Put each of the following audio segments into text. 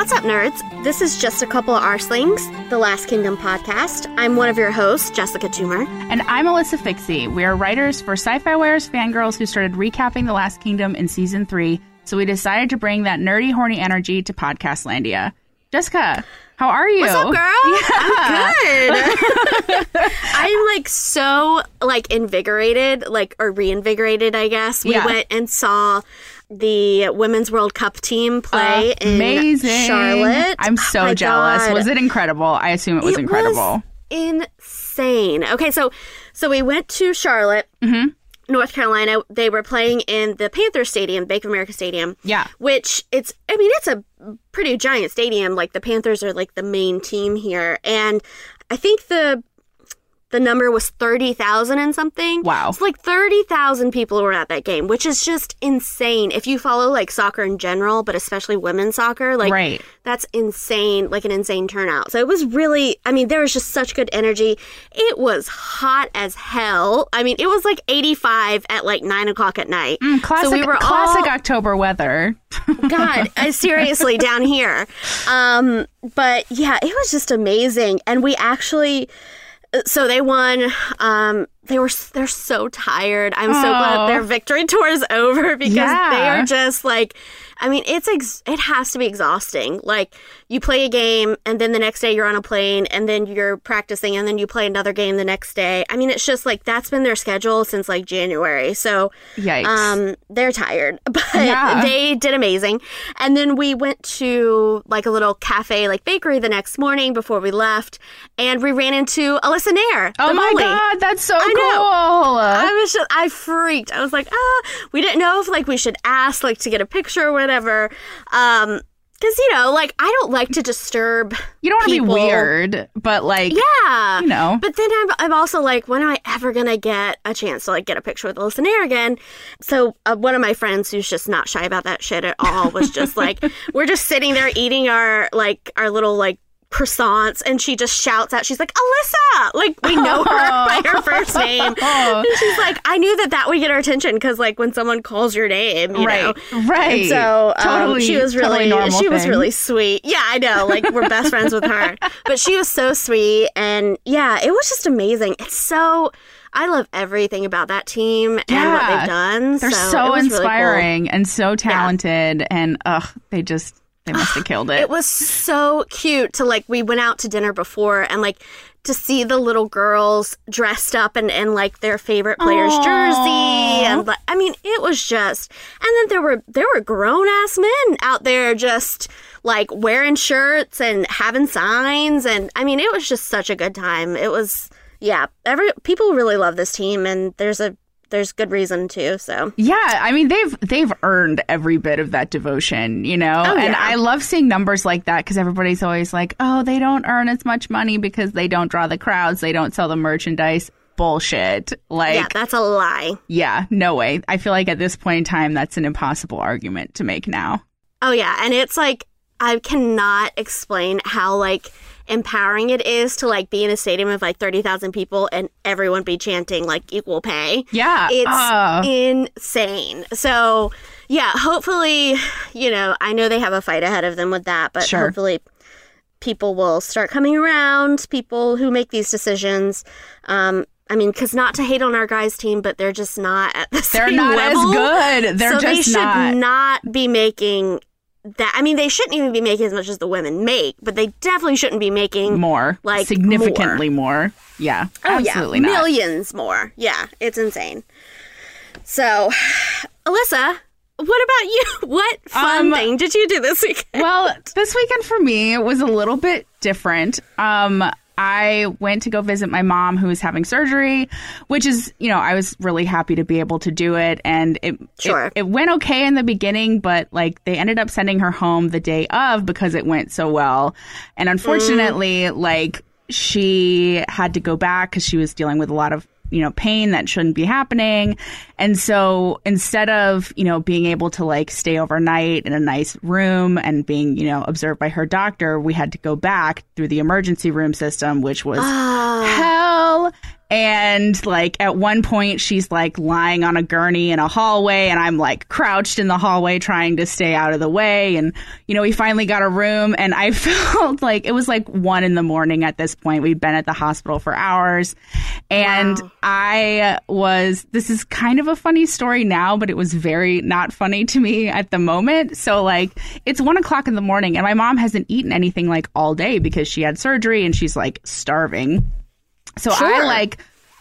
What's up, nerds? This is just a couple of Arslings, the Last Kingdom podcast. I'm one of your hosts, Jessica Toomer. And I'm Alyssa Fikse. We are writers for Sci Fi Ware's fangirls who started recapping The Last Kingdom in season three, so we decided to bring that nerdy, horny energy to Podcastlandia. Jessica, how are you? What's up, girl? Yeah. I'm good. I'm like so like invigorated, like or reinvigorated, I guess. We Yeah. went and saw the Women's World Cup team play in Charlotte. I'm Oh so my jealous. God. Was it incredible? I assume it was It incredible. insane. Okay, so so we went to Charlotte, Mm-hmm. North Carolina. They were playing in the Panther Stadium, Bank of America Stadium. Yeah. Which it's I mean, it's a pretty giant stadium. Like the Panthers are like the main team here. And I think the the number was thirty thousand and something. Wow. It's like thirty thousand people were at that game, which is just insane. If you follow like soccer in general, but especially women's soccer, like Right. that's insane, like an insane turnout. So it was really, I mean, there was just such good energy. It was hot as hell. I mean, it was like 85 at like nine o'clock at night. Mm, Classic, so we were classic all, October weather. God, uh, seriously, down here. Um, but yeah, it was just amazing. And we actually, so they won. Um, they were they're so tired. I'm so glad their victory tour is over because they are just like I mean, it's ex- it has to be exhausting. Like you play a game and then the next day you're on a plane and then you're practicing and then you play another game the next day. I mean, it's just like that's been their schedule since like January. So Yikes. um, they're tired, but Yeah. they did amazing. And then we went to like a little cafe, like bakery, the next morning before we left, and we ran into Alyssa Naeher. oh my Molly. God, that's so I know. I was just, I freaked. I was like, ah, we didn't know if like we should ask like to get a picture or whatever. Um, because you know, like I don't like to disturb. you don't want to be weird, but like, Yeah, you know. But then I'm, I'm also like, when am I ever gonna get a chance to like get a picture with Alyssa Naeher again? So uh, one of my friends who's just not shy about that shit at all was just like, we're just sitting there eating our like our little like croissants, and she just shouts out, she's like, Alyssa, like we know her by her first name. Oh. And she's like, I knew that that would get her attention because like when someone calls your name, you right, know. right. And so um, totally, she was really normal she was thing. really sweet. Yeah, I know. Like we're best friends with her. But she was so sweet and yeah, it was just amazing. It's so I love everything about that team and what they've done. They're so, so, was really cool. inspiring and so talented, and ugh, they just they must have killed it. It was so cute to like we went out to dinner before and like to see the little girls dressed up and in like their favorite player's Aw. jersey and like I mean it was just and then there were there were grown ass men out there just like wearing shirts and having signs and I mean it was just such a good time. It was yeah, every people really love this team and there's a there's good reason to, so Yeah, I mean they've they've earned every bit of that devotion, you know. Oh, yeah. and. I love seeing numbers like that because everybody's always like, "Oh, they don't earn as much money because they don't draw the crowds, they don't sell the merchandise." Bullshit. Like, yeah, yeah, that's a lie. Yeah, no way. I feel like at this point in time, that's an impossible argument to make now. Oh yeah, and it's like I cannot explain how like empowering it is to like be in a stadium of like 30,000 people and everyone be chanting like equal pay. Yeah. It's uh, insane. So, yeah, hopefully, you know, I know they have a fight ahead of them with that, but Sure. hopefully people will start coming around, people who make these decisions. Um I mean, because not to hate on our guys' team, but they're just not at the same time. they're not as good. They're so just they should not. not. be making that. I mean, they shouldn't even be making as much as the women make, but they definitely shouldn't be making more, like, significantly more. Yeah, Oh, absolutely yeah, not. millions more. Yeah, it's insane. So, Alyssa, what about you? What fun Um, thing did you do this weekend? well, this weekend for me it was a little bit different. Um, I went to go visit my mom who was having surgery, which is, you know, I was really happy to be able to do it. And it, Sure. it, it went okay in the beginning, but like they ended up sending her home the day of because it went so well. And unfortunately, mm. like she had to go back because she was dealing with a lot of you know pain that shouldn't be happening. And so instead of you know being able to like stay overnight in a nice room and being you know observed by her doctor we had to go back through the emergency room system which was ah. hell and like at one point she's like lying on a gurney in a hallway and I'm like crouched in the hallway trying to stay out of the way. And you know we finally got a room and I felt like it was like one in the morning at this point. We'd been at the hospital for hours. And I was this is kind of a funny story now but it was very not funny to me at the moment. So like it's one o'clock in the morning and my mom hasn't eaten anything like all day because she had surgery and she's like starving so I like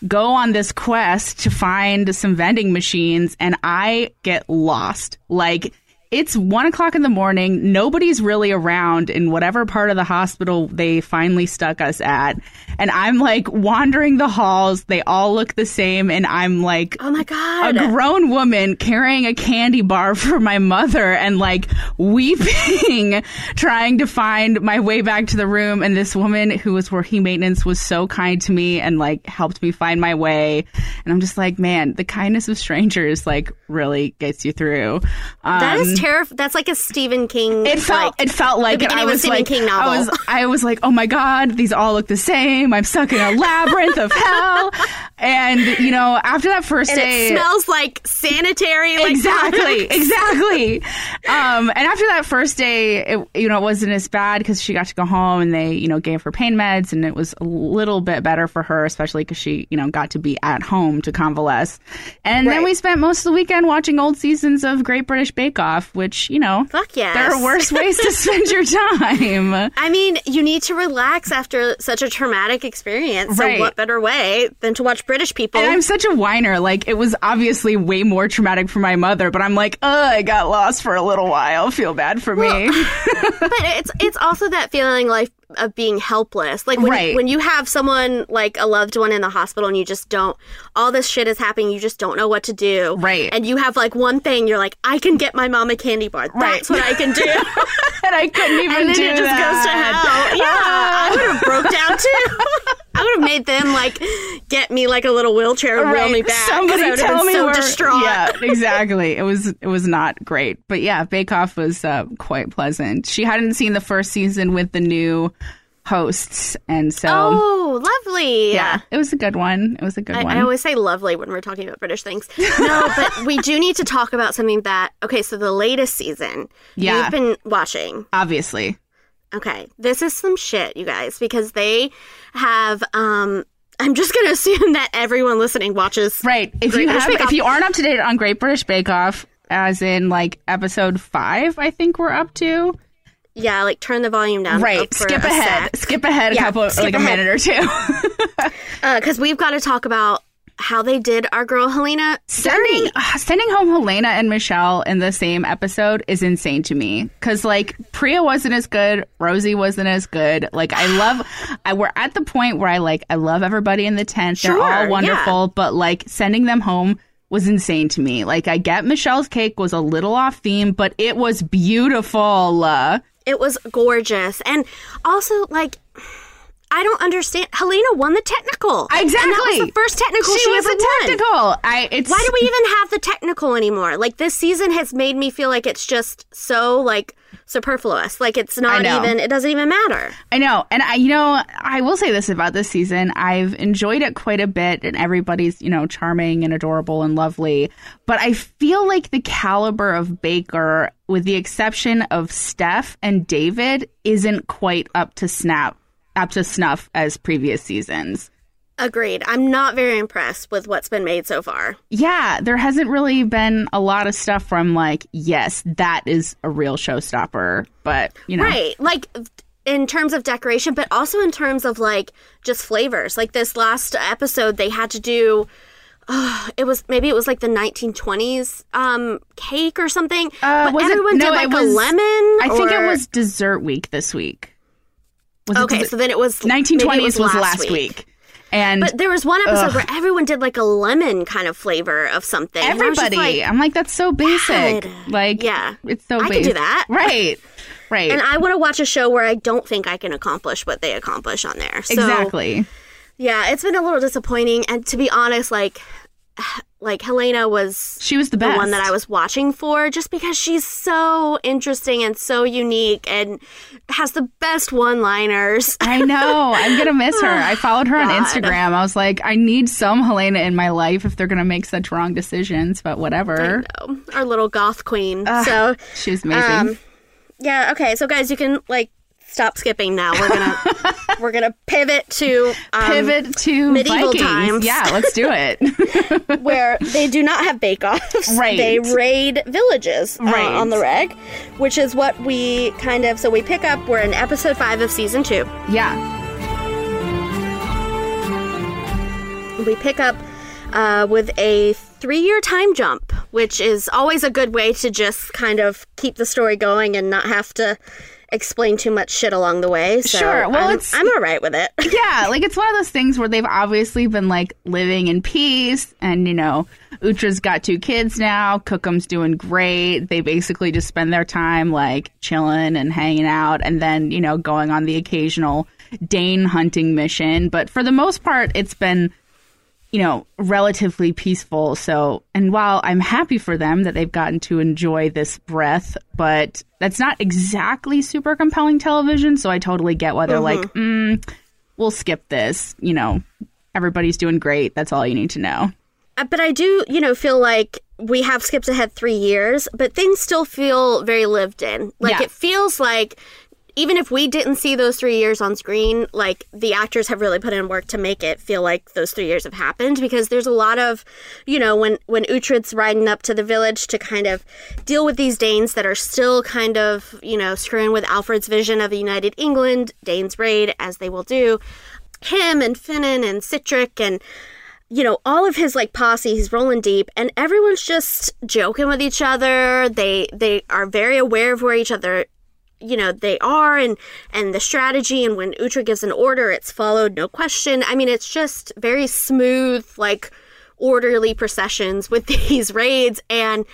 go on this quest to find some vending machines and I get lost. Like it's one o'clock in the morning. Nobody's really around in whatever part of the hospital they finally stuck us at. And I'm like wandering the halls. They all look the same. And I'm like, Oh my God, a grown woman carrying a candy bar for my mother and like weeping, trying to find my way back to the room. And this woman who was working maintenance was so kind to me and like helped me find my way. And I'm just like, man, the kindness of strangers like really gets you through. Um, that is terrifying. That's like a Stephen King. it felt like, it felt like it. I was Stephen like King I was I was like oh my god these all look the same I'm stuck in a labyrinth of hell and you know after that first and day it smells like sanitary. Like exactly exactly um and after that first day it you know it wasn't as bad because she got to go home and they you know gave her pain meds and it was a little bit better for her especially because she you know got to be at home to convalesce and then we spent most of the weekend watching old seasons of great british bake off which you know Fuck yes. there are worse ways to spend your time I mean, you need to relax after such a traumatic experience. Right. So what better way than to watch British people? And I'm such a whiner. Like it was obviously way more traumatic for my mother, but I'm like, oh, I got lost for a little while. Feel bad for me. but it's it's also that feeling like of being helpless. Like when Right. when you have someone like a loved one in the hospital and you just don't all this shit is happening, you just don't know what to do. Right. And you have like one thing, you're like, I can get my mom a candy bar. That's Right. what I can do. and I couldn't even and then do it just that. goes to hell. Yeah. I would have broke down too. I would have made them like get me like a little wheelchair and wheel me back. Somebody I would have tell me so where. distraught. Yeah, exactly. It was it was not great, but yeah, Bake Off was uh, quite pleasant. She hadn't seen the first season with the new hosts, and so Oh, lovely. yeah, it was a good one. It was a good I, one. I always say lovely when we're talking about British things. No, but we do need to talk about something that. Okay, so the latest season. Yeah. You've been watching. Obviously, Okay, this is some shit, you guys, because they have. um I'm just gonna assume that everyone listening watches. right. If Great you British have, if you aren't up to date on Great British Bake Off, as in like episode five, I think we're up to. Yeah, like turn the volume down. Right. Skip ahead. Skip ahead a Yeah, couple, like a minute or two. because we've got to talk about how they did our girl Helena. sending dirty. sending home Helena and Michelle in the same episode is insane to me because like Priya wasn't as good, Rosie wasn't as good. Like I love, I we're at the point where I like I love everybody in the tent. They're Sure, all yeah. wonderful, but like sending them home was insane to me. Like I get Michelle's cake was a little off theme, but it was beautiful. It was gorgeous, and also like. I don't understand. Helena won the technical. Exactly. And that was the first technical she, she was ever a won. technical. I it's Why do we even have the technical anymore? Like this season has made me feel like it's just so like superfluous. Like it's not even. It doesn't even matter. I know. And I, you know, I will say this about this season. I've enjoyed it quite a bit and everybody's, you know, charming and adorable and lovely. But I feel like the caliber of Baker, with the exception of Steph and David, isn't quite up to snap, up to snuff as previous seasons. Agreed. I'm not very impressed with what's been made so far. Yeah, there hasn't really been a lot of stuff from like, yes, that is a real showstopper. But, you know. Right. Like in terms of decoration, but also in terms of like just flavors. Like this last episode, they had to do. Uh, it was maybe it was like the 1920s um, cake or something. Uh, but was it- everyone no, did like was- a lemon. I think it was dessert week this week. Was Okay, it- so then it was maybe it 1920s was, last week. And But there was one episode where everyone did like a lemon kind of flavor of something. Everybody, like, I'm like, that's so basic. God. Like, Yeah. it's so I basic. do that. Right. Right. and I want to watch a show where I don't think I can accomplish what they accomplish on there. So, exactly. Yeah, it's been a little disappointing. And to be honest, like, like Helena was She was the the one that I was watching for just because she's so interesting and so unique and has the best one liners. I know. I'm gonna miss her. I followed her on Instagram. I was like, I need some Helena in my life if they're gonna make such wrong decisions. But whatever. Our little goth queen. so, She was amazing. um, yeah, okay. So, guys, you can like stop skipping now. We're gonna we're gonna pivot to um, Pivot to medieval Vikings. times. Yeah, let's do it. where they do not have bake-offs. Right. They raid villages uh, Right. on the reg, which is what we kind of. So we pick up. We're in episode five of season two. yeah. We pick up uh, with a three-year time jump, which is always a good way to just kind of keep the story going and not have to explain too much shit along the way. So Sure. Well, I'm, it's- I'm all right with it. Yeah, like it's one of those things where they've obviously been like living in peace, and you know, Uhtred's got two kids now. Cookham's doing great. They basically just spend their time like chilling and hanging out, and then you know, going on the occasional Dane hunting mission. But for the most part, it's been you know, relatively peaceful. So, and while I'm happy for them that they've gotten to enjoy this breath, but that's not exactly super compelling television. So I totally get why they're like, mm, we'll skip this. You know, everybody's doing great. That's all you need to know. Uh, but I do, you know, feel like we have skipped ahead three years, but things still feel very lived in. Like Yeah. it feels like even if we didn't see those three years on screen, like the actors have really put in work to make it feel like those three years have happened because there's a lot of, you know, when when Uhtred's riding up to the village to kind of deal with these Danes that are still kind of, you know, screwing with Alfred's vision of a united England, Danes raid as they will do. Him and Finan and Sihtric and you know, all of his like posse, he's rolling deep, and everyone's just joking with each other. They they are very aware of where each other, you know, they are, and and the strategy. And when Uhtred gives an order, it's followed, no question. I mean, it's just very smooth, like orderly processions with these raids, and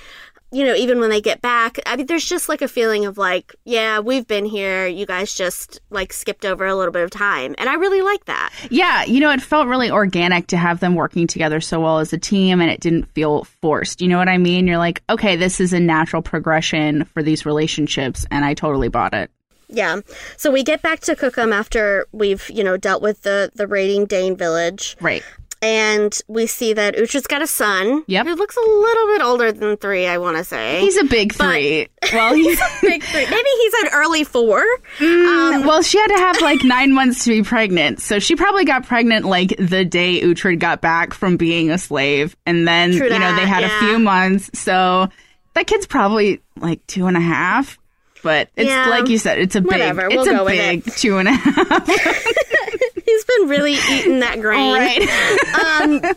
you know, even when they get back, I mean, there's just like a feeling of like, yeah, we've been here. You guys just like skipped over a little bit of time, and I really like that. Yeah, you know, it felt really organic to have them working together so well as a team and it didn't feel forced. You know what I mean? You're like, okay, this is a natural progression for these relationships, and I totally bought it. Yeah. So we get back to Cookham after we've, you know, dealt with the the raiding Dane village. Right. And we see that Uhtred's got a son. Yep. Who looks a little bit older than three, I want to say. He's a big three. well, he's a big three. Maybe he's an early four. Um, well, she had to have like nine months to be pregnant. So she probably got pregnant like the day Uhtred got back from being a slave. And then, you know, they had yeah. a few months. So that kid's probably like two and a half. But it's Yeah. like you said, it's a big, Whatever, it's we'll a go with big two and a half. He's been really eating that grain. right.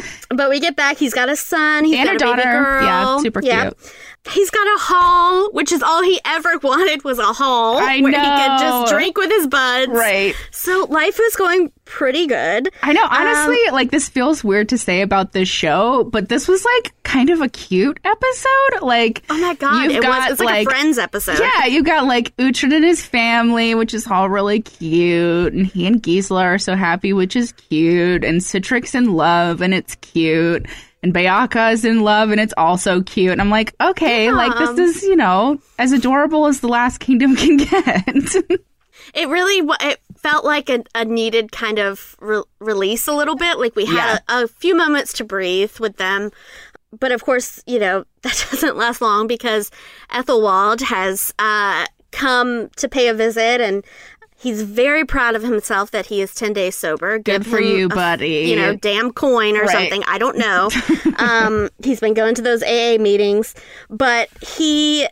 Um, but we get back. He's got a son. He's And got a a, baby daughter. girl. Yeah, super cute. He's got a hall, which is all he ever wanted was a hall I where he could just drink with his buds. right. So life is going pretty good. I know, um, honestly, like this feels weird to say about this show, but this was like kind of a cute episode. Like, Oh my god, you've it got, was. It's like, a Friends episode. Yeah, you got like Uhtred and his family, which is all really cute, and he and Gisela are so happy, which is cute, and Sihtric's in love, and it's cute, and Beocca is in love, and it's also cute. And I'm like, okay, like this is you know as adorable as the Last Kingdom can get. It really it felt like a, a needed kind of re- release a little bit. Like we had a, a few moments to breathe with them. But of course, you know, that doesn't last long because Ethelwald has uh, come to pay a visit and he's very proud of himself that he is 10 days sober. Give Good for him you, a f- buddy. You know, damn coin or Right. something. I don't know. um, he's been going to those AA meetings, but he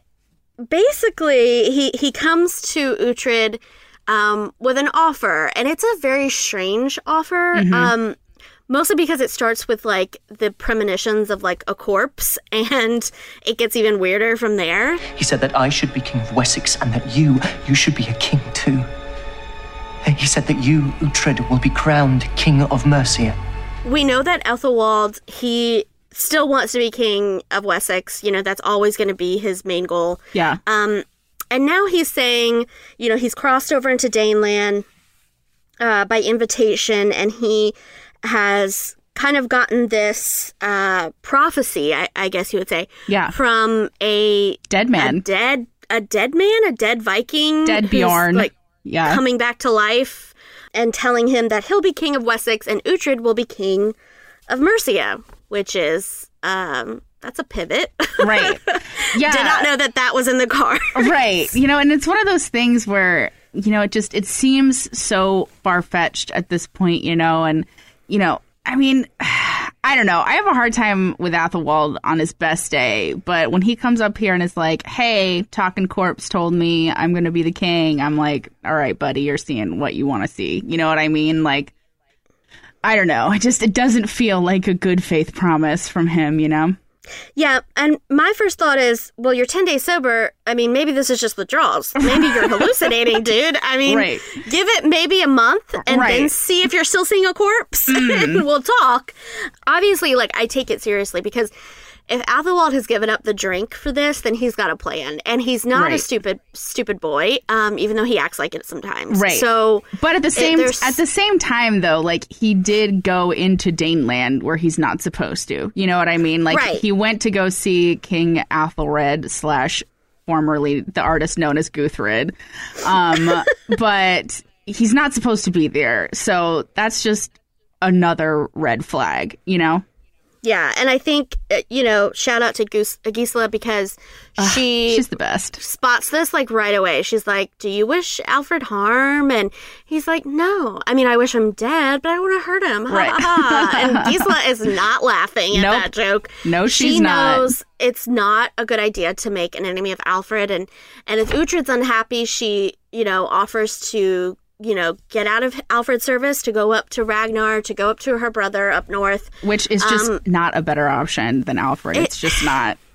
basically he he comes to Uhtred um, with an offer, and it's a very strange offer. Um, mostly because it starts with like the premonitions of like a corpse, and it gets even weirder from there. He said that I should be king of Wessex and that you, you should be a king too. He said that you, Uhtred, will be crowned King of Mercia. We know that Ethelwald, he still wants to be king of Wessex. You know, that's always going to be his main goal. Yeah. Um, and now he's saying, you know, he's crossed over into Daneland uh, by invitation, and he has kind of gotten this uh, prophecy, I, I guess you would say, Yeah. from a Dead a man. dead a dead man, a dead Viking, Dead who's, Bjorn. like yeah. coming back to life and telling him that he'll be king of Wessex and Uhtred will be king of Mercia, which is um that's a pivot. right. Yeah. Did not know that that was in the car. right you know and it's one of those things where you know it just it seems so far-fetched at this point you know and you know i mean i don't know. I have a hard time with athelwald on his best day but when he comes up here and is like hey talking corpse told me i'm gonna be the king i'm like all right buddy you're seeing what you want to see. You know what i mean? Like i don't know. It just it doesn't feel like a good faith promise from him you know Yeah, and my first thought is, well, you're 10 days sober. I mean, maybe this is just withdrawals. Maybe you're hallucinating, dude. I mean, Right. give it maybe a month and then Right. Mm. see if you're still seeing a corpse and we'll talk. Obviously, like, I take it seriously because if Athelwald has given up the drink for this, then he's got a plan. And he's not a stupid, stupid boy, um, even though he acts like it sometimes. Right. So, But at the same there's- at the same time though, like he did go into Daneland where he's not supposed to. You know what I mean? Like Right. he went to go see King Athelred slash formerly the artist known as Guthred. Um but he's not supposed to be there. So that's just another red flag, you know? Yeah. And I think, uh, you know, shout out to Goose- Gisela because she. She's the best. spots this like right away. She's like, "Do you wish Alfred harm?" And he's like, "No. I mean, I wish him dead, but I don't want to hurt him." Right. and Gisela is not laughing at Nope. that joke. No, she she's not. knows it's not a good idea to make an enemy of Alfred, and and if Uhtred's unhappy, she you know offers to you know get out of Alfred's service to go up to Ragnar to go up to her brother up north. Which is just Um, not a better option than Alfred. it's just not.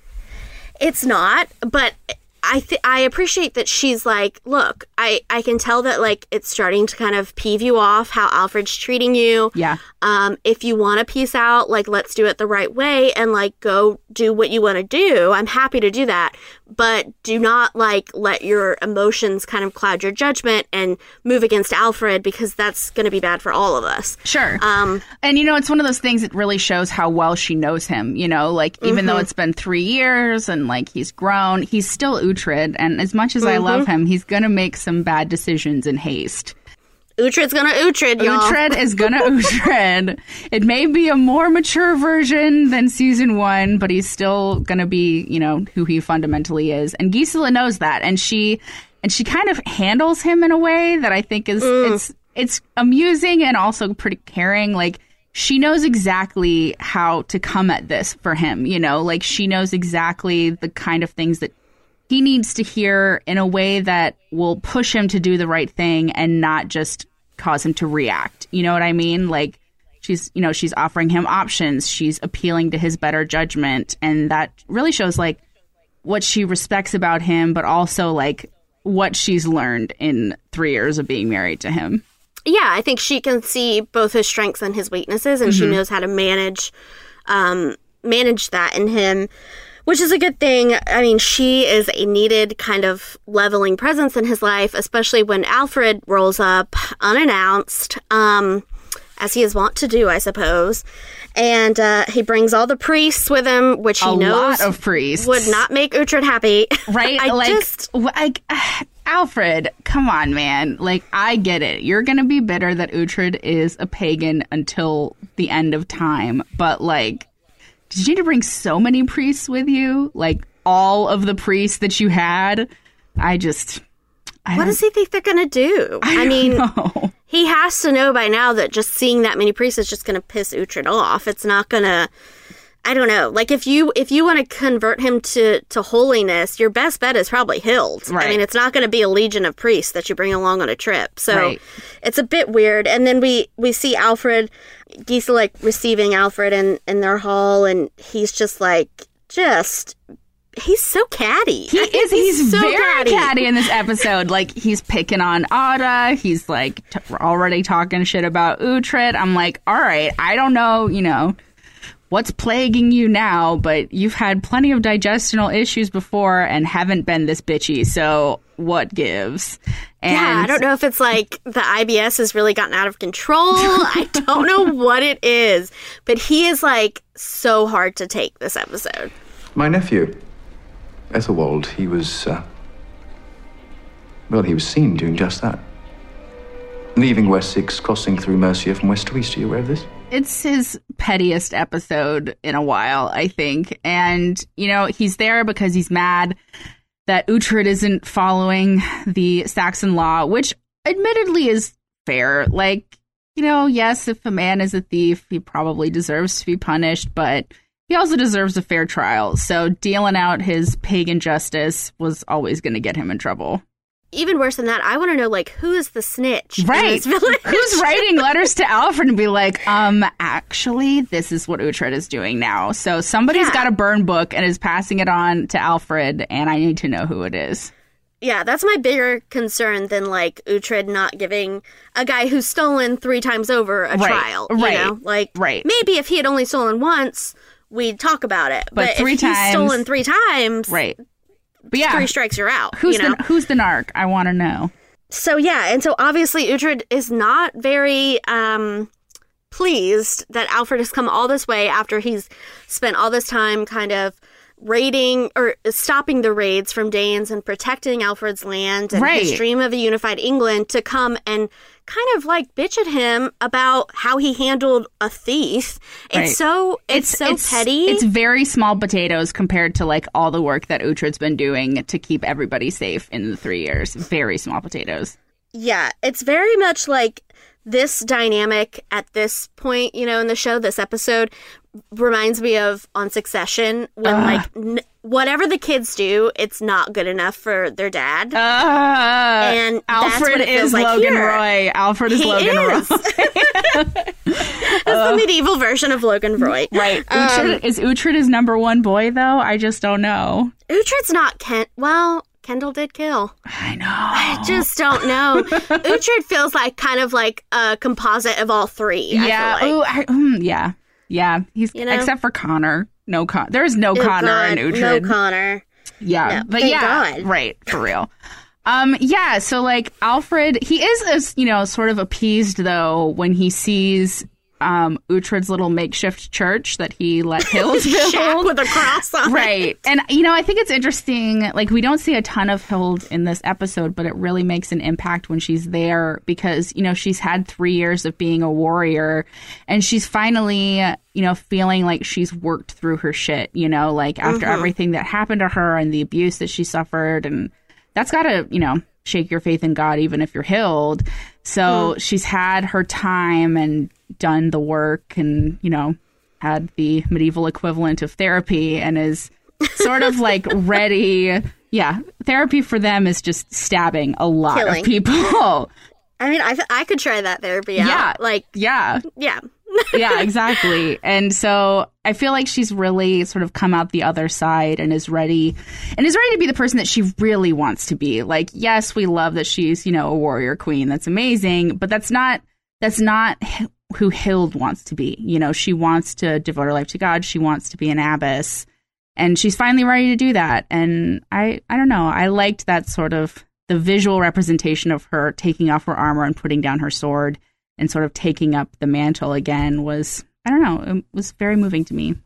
It's not, but I th- I appreciate that she's like, look, I I can tell that like it's starting to kind of peeve you off how Alfred's treating you. Yeah. Um, if you want to peace out, like let's do it the right way and like go do what you want to do. I'm happy to do that, but do not like let your emotions kind of cloud your judgment and move against Alfred because that's going to be bad for all of us. Sure. Um, And you know, it's one of those things that really shows how well she knows him. You know, like even Mm-hmm. though it's been three years and like he's grown, he's still Uhtred. And as much as I Mm-hmm. love him, he's gonna make some bad decisions in haste. Uhtred's gonna Uhtred, y'all. Uhtred is gonna Uhtred. It may be a more mature version than season one, but he's still gonna be, you know, who he fundamentally is. And Gisela knows that, and she and she kind of handles him in a way that I think is mm. it's it's amusing and also pretty caring. Like she knows exactly how to come at this for him, you know, like she knows exactly the kind of things that he needs to hear in a way that will push him to do the right thing and not just cause him to react. You know what I mean? Like she's, you know, she's offering him options. She's appealing to his better judgment and that really shows like what she respects about him, but also like what she's learned in 3 years of being married to him. yeah, I think she can see both his strengths and his weaknesses, and she knows how to manage um, manage that in him, which is a good thing. I mean, she is a needed kind of leveling presence in his life, especially when Alfred rolls up unannounced, um, as he is wont to do, I suppose. And uh, he brings all the priests with him, which he A knows lot of priests. would not make Uhtred happy. right? I like, just like Alfred, come on, man. Like, I get it. You're gonna be bitter that Uhtred is a pagan until the end of time, but like, did you need to bring so many priests with you? Like all of the priests that you had? I just, I what does he think they're gonna do? I, mean, know. he has to know by now that just seeing that many priests is just going to piss Uhtred off. It's not going to. I don't know. Like if you if you want to convert him to to holiness, your best bet is probably Hild. I mean, it's not going to be a legion of priests that you bring along on a trip. So Right. it's a bit weird. And then we we see Alfred, Gisela like receiving Alfred in in their hall, and he's just like just he's so catty. He is. He's, so very catty. in this episode. Like he's picking on Ada. He's like t- already talking shit about Uhtred. I'm like, all right, I don't know, you know, what's plaguing you now, but you've had plenty of digestional issues before and haven't been this bitchy. So what gives? And yeah, I don't know if it's like the IBS has really gotten out of control. I don't know what it is, but he is like so hard to take this episode. My nephew, Ethelwald, he was, uh, well, he was seen doing just that. Leaving Wessex, crossing through Mercia from west to east. Are you aware of this? It's his pettiest episode in a while, I think. And, you know, he's there because he's mad that Uhtred isn't following the Saxon law, which admittedly is fair. Like, you know, yes, if a man is a thief, he probably deserves to be punished, but he also deserves a fair trial. So dealing out his pagan justice was always going to get him in trouble even worse than that, I want to know like who is the snitch? Right. Who's writing letters to Alfred and be like, um, actually, this is what Uhtred is doing now. So somebody's yeah. got a burn book and is passing it on to Alfred, and I need to know who it is. Yeah, that's my bigger concern than like Uhtred not giving a guy who's stolen three times over a right. trial. You right. know? Like right. maybe if he had only stolen once, we'd talk about it. But, but three if times, he's stolen three times, right? But yeah, three strikes, you're out. Who's you know? the Who's the narc? I want to know. So yeah, and so obviously Uhtred is not very um, pleased that Alfred has come all this way after he's spent all this time kind of raiding or stopping the raids from Danes and protecting Alfred's land and right. his dream of a unified England to come and kind of like bitch at him about how he handled a thief. It's Right. so it's, so it's, petty. It's very small potatoes compared to like all the work that Uhtred's been doing to keep everybody safe in the three years. Very small potatoes. Yeah, it's very much like this dynamic at this point, you know, in the show, this episode reminds me of on Succession when like n- whatever the kids do, it's not good enough for their dad. Uh, And Alfred is like Logan here. Roy. Alfred is He Logan is. Roy. It's the medieval version of Logan Roy. Right. Um, Uhtred, is Uhtred his number one boy though? I just don't know. Uhtred's not Kent. Well, Kendall did kill. I know. I just don't know. Uhtred feels like kind of like a composite of all three. I yeah. feel like. Ooh, I, mm, yeah. Yeah. He's You know? except for Connor. No Con. There's no Oh, Connor God, and No Connor. Yeah, No, but yeah, God. right for real. Um, yeah, so like Alfred, he is you know sort of appeased though when he sees um Uhtred's little makeshift church that he let Hills build. with a cross on it. Right. And, you know, I think it's interesting. Like, we don't see a ton of Hild in this episode, but it really makes an impact when she's there because, you know, she's had three years of being a warrior and she's finally, you know, feeling like she's worked through her shit, you know, like after everything that happened to her and the abuse that she suffered. And that's got to, you know, shake your faith in God, even if you're Hild. So she's had her time and done the work and, you know, had the medieval equivalent of therapy and is sort of like ready. Yeah, therapy for them is just stabbing a lot Killing. of people. I mean, I, I could try that therapy out. Yeah. Like, yeah, yeah. yeah, exactly. And so I feel like she's really sort of come out the other side and is ready and is ready to be the person that she really wants to be. Like, yes, we love that she's, you know, a warrior queen. That's amazing, but that's not that's not who Hild wants to be. You know, she wants to devote her life to God. She wants to be an abbess. And she's finally ready to do that. And I I don't know. I liked that sort of the visual representation of her taking off her armor and putting down her sword and sort of taking up the mantle again was I don't know, it was very moving to me.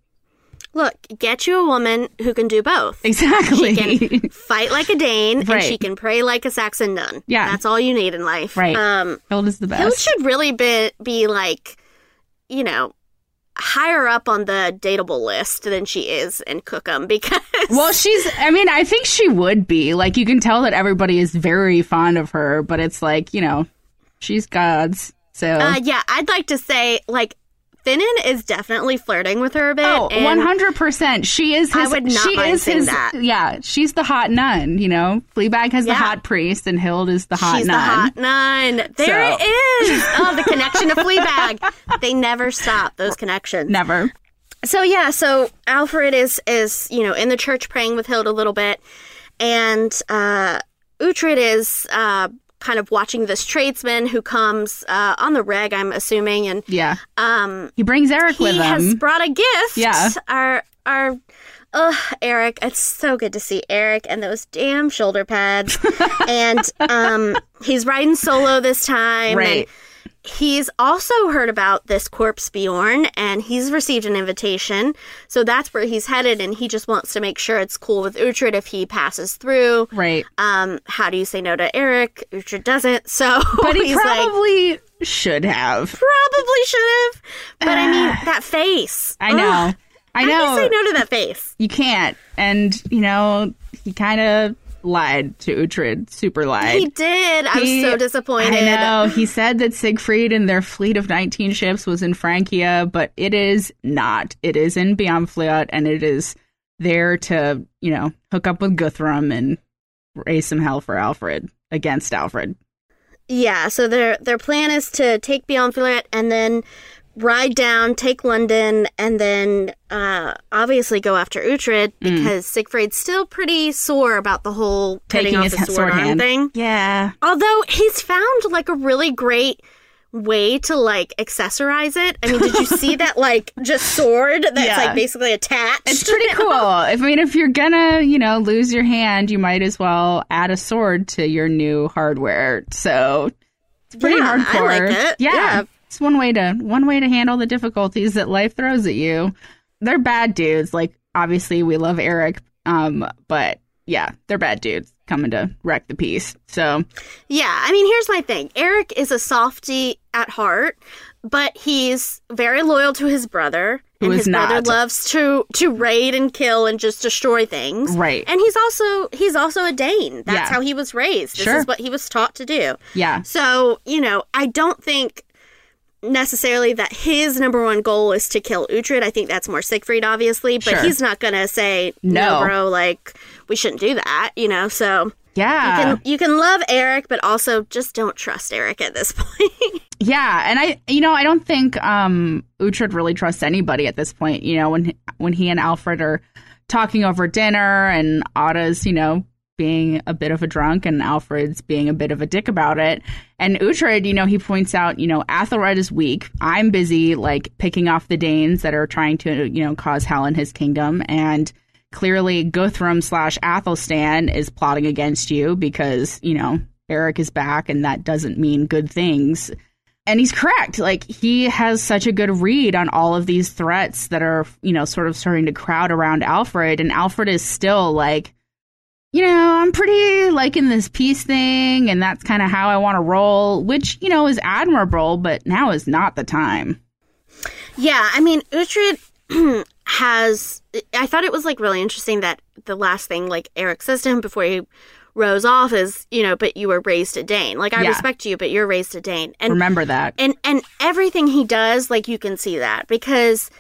Look, get you a woman who can do both. Exactly. She can fight like a Dane Right. and she can pray like a Saxon nun. Yeah. That's all you need in life. Right. Um, Hild is the Hild best. should really be, be like, you know, higher up on the dateable list than she is in Cookham because Well, she's I mean, I think she would be. Like you can tell that everybody is very fond of her, but it's like, you know, she's God's. So uh, yeah, I'd like to say like Finan is definitely flirting with her a bit. Oh, and one hundred percent. She is. I His, would not she mind is his. that. Yeah, she's the hot nun. You know, Fleabag has the hot priest, and Hild is the hot She's nun. the hot nun. There So- it is. Oh, the connection to Fleabag. They never stop those connections. Never. so yeah, so Alfred is is you know in the church praying with Hild a little bit, and uh, Uhtred is uh, kind of watching this tradesman who comes uh, on the reg, I'm assuming, and Yeah. um, He brings Eric he with him. He has brought a gift. Yeah. our our. Ugh, Eric, it's so good to see Eric and those damn shoulder pads. and um, he's riding solo this time. and Right. He's also heard about this corpse Bjorn and he's received an invitation. So that's where he's headed and he just wants to make sure it's cool with Uhtred if he passes through. right. Um, how do you say no to Eric? Uhtred doesn't. So But he he's like, probably should have. probably should have. But I mean, that face. I know. Ugh. I How do know. you say no to that face? you can't. And, you know, he kind of lied to Uhtred, super lied. He did. I'm He- so disappointed. I know. He said that Siegfried and their fleet of 19 ships was in Francia, but it is not. It is in Beamfleot, and it is there to, you know, hook up with Guthrum and raise some hell for Alfred against Alfred. Yeah, so their their plan is to take Beyond and then ride down, take London, and then uh, obviously go after Uhtred because Siegfried's still pretty sore about the whole cutting Mm. Taking off his the sword, sword arm hand. thing. Yeah. Although he's found like a really great way to like accessorize it. I mean, did you see that like just sword that's Yeah. like basically attached? It's pretty cool. I mean, if you're gonna, you know, lose your hand, you might as well add a sword to your new hardware. So it's pretty Yeah, I hardcore. like it. Yeah. Yeah. It's one way to one way to handle the difficulties that life throws at you. They're bad dudes. Like obviously we love Eric, um, but yeah, they're bad dudes coming to wreck the peace. So Yeah, I mean, here's my thing. Eric is a softy at heart, but he's very loyal to his brother, Who and is his brother loves to to raid and kill and just destroy things. Right. And he's also he's also a Dane. That's Yeah. how he was raised. This Sure. is what he was taught to do. yeah. So, you know, I don't think necessarily that his number one goal is to kill Uhtred. I think that's more Siegfried, obviously, but Sure. he's not going to say, no. No. bro, like, we shouldn't do that, you know? So Yeah. you can, you can love Eric, but also just don't trust Eric at this point. Yeah, and I, you know, I don't think um Uhtred really trusts anybody at this point. You know, when when he and Alfred are talking over dinner, and Otto's, you know, being a bit of a drunk, and Alfred's being a bit of a dick about it. And Uhtred, you know, he points out, you know, Athelred is weak. I'm busy like picking off the Danes that are trying to, you know, cause hell in his kingdom, and clearly Guthrum slash Athelstan is plotting against you because you know Eric is back, and that doesn't mean good things and he's correct. Like he has such a good read on all of these threats that are, you know, sort of starting to crowd around Alfred, and Alfred is still like, you know, I'm pretty liking this peace thing, and that's kind of how I want to roll, which you know is admirable, but now is not the time. yeah, I mean, Uhtred has. I thought it was like really interesting that the last thing like Eric says to him before he rows off is, you know, but you were raised a Dane. Like I Yeah. respect you, but you're raised a Dane. And Remember that. and and everything he does like you can see that because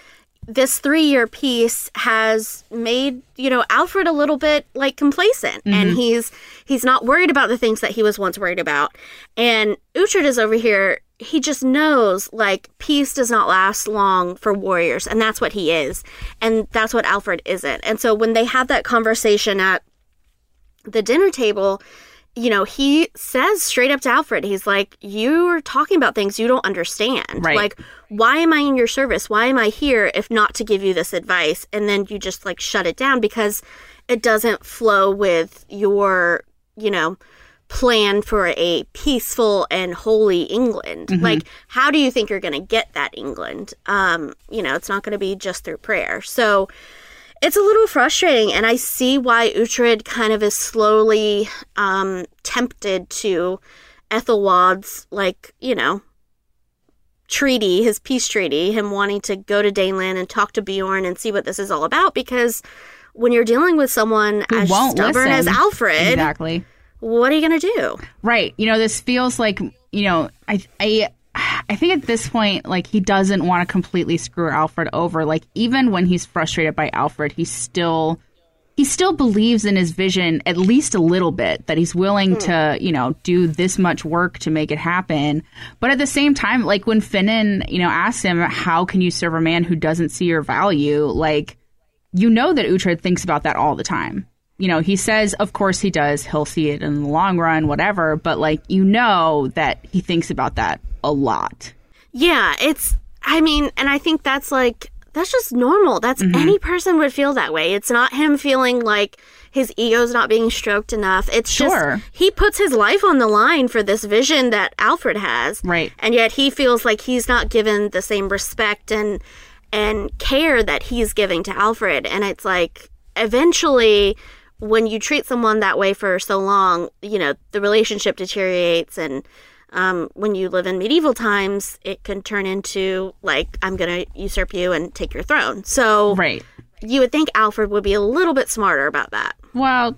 this three year piece has made you know alfred a little bit like complacent. And mm-hmm. he's he's not worried about the things that he was once worried about. And Uhtred is over here. He just knows like peace does not last long for warriors. And that's what he is. And that's what alfred isn't. And so when they have that conversation at the dinner table, you know, he says straight up to Alfred, he's like, You are talking about things you don't understand. Right. Like, why am I in your service? Why am I here if not to give you this advice? And then you just like shut it down because it doesn't flow with your, you know, plan for a peaceful and holy England. Like, how do you think you're going to get that England? Um, you know, it's not going to be just through prayer. So, it's a little frustrating, and I see why Uhtred kind of is slowly um, tempted to Ethelwald's, like, you know, treaty, his peace treaty, him wanting to go to Daneland and talk to Bjorn and see what this is all about. Because when you're dealing with someone Who as stubborn as. Alfred, Exactly. what are you going to do? Right. You know, this feels like, you know, I I I think at this point like he doesn't want to completely screw Alfred over. Like even when he's frustrated by Alfred, he still he still believes in his vision at least a little bit that he's willing Hmm. to you know do this much work to make it happen. But at the same time like when finan you know asks him how can you serve a man who doesn't see your value? Like you know that Uhtred thinks about that all the time. You know he says of course he does. He'll see it in the long run whatever. But like you know that he thinks about that a lot Yeah, it's I mean, and I think that's like that's just normal. That's Mm-hmm. any person would feel that way. It's not him feeling like his ego's not being stroked enough. It's Sure. just he puts his life on the line for this vision that Alfred has. Right. And yet he feels like he's not given the same respect and and care that he's giving to Alfred. And it's like eventually when you treat someone that way for so long, you know, the relationship deteriorates and um, when you live in medieval times, it can turn into like I'm going to usurp you and take your throne. So right you would think Alfred would be a little bit smarter about that. Well,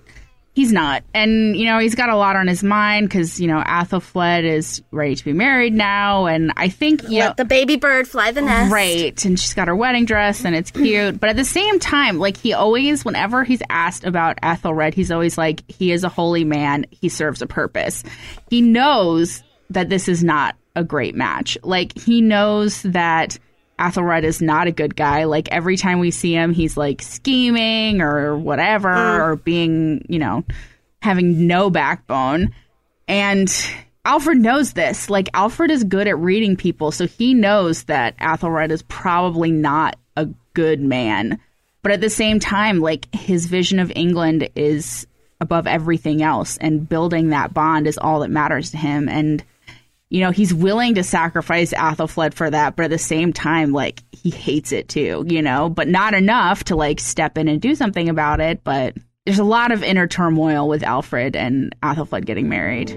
he's not. And, you know, he's got a lot on his mind because, you know, Athelflaed is ready to be married now. And I think, you know, the baby bird fly the nest. Right. And she's got her wedding dress and it's cute. But at the same time, like he always, whenever he's asked about Ethelred, he's always like, he is a holy man. He serves a purpose. He knows that this is not a great match. Like he knows that Athelred is not a good guy. Like every time we see him, he's like scheming or whatever, mm. or being, you know, having no backbone. And Alfred knows this. Like Alfred is good at reading people, so he knows that Athelred is probably not a good man. But at the same time, like his vision of England is above everything else, and building that bond is all that matters to him. And you know, he's willing to sacrifice Athelflaed for that, but at the same time, like he hates it too, you know, but not enough to like step in and do something about it. But there's a lot of inner turmoil with Alfred and Athelflaed getting married.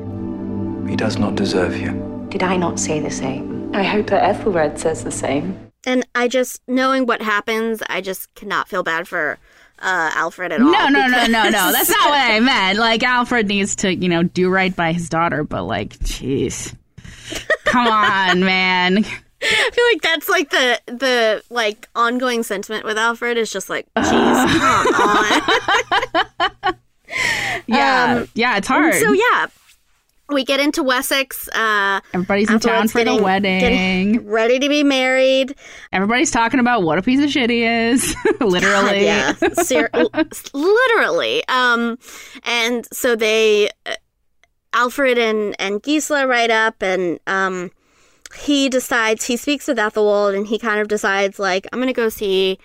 He does not deserve you. Did I not say the same? I hope that Ethelred says the same. And I just knowing what happens, I just cannot feel bad for uh, Alfred at all. No, no, no, no, no. That's not what I meant. Like Alfred needs to, you know, do right by his daughter, but like, jeez. Come on, man. I feel like that's like the the like ongoing sentiment with Alfred is just like, jeez, come on. Yeah. yeah, it's hard. so yeah, we get into Wessex. Uh, Everybody's in town for the wedding. ready to be married. Everybody's talking about what a piece of shit he is. Literally. yeah, ser- literally. Um, and so they, uh, Alfred and and Gisela ride up, and um, he decides he speaks with Ethelwald, and he kind of decides like I'm gonna go see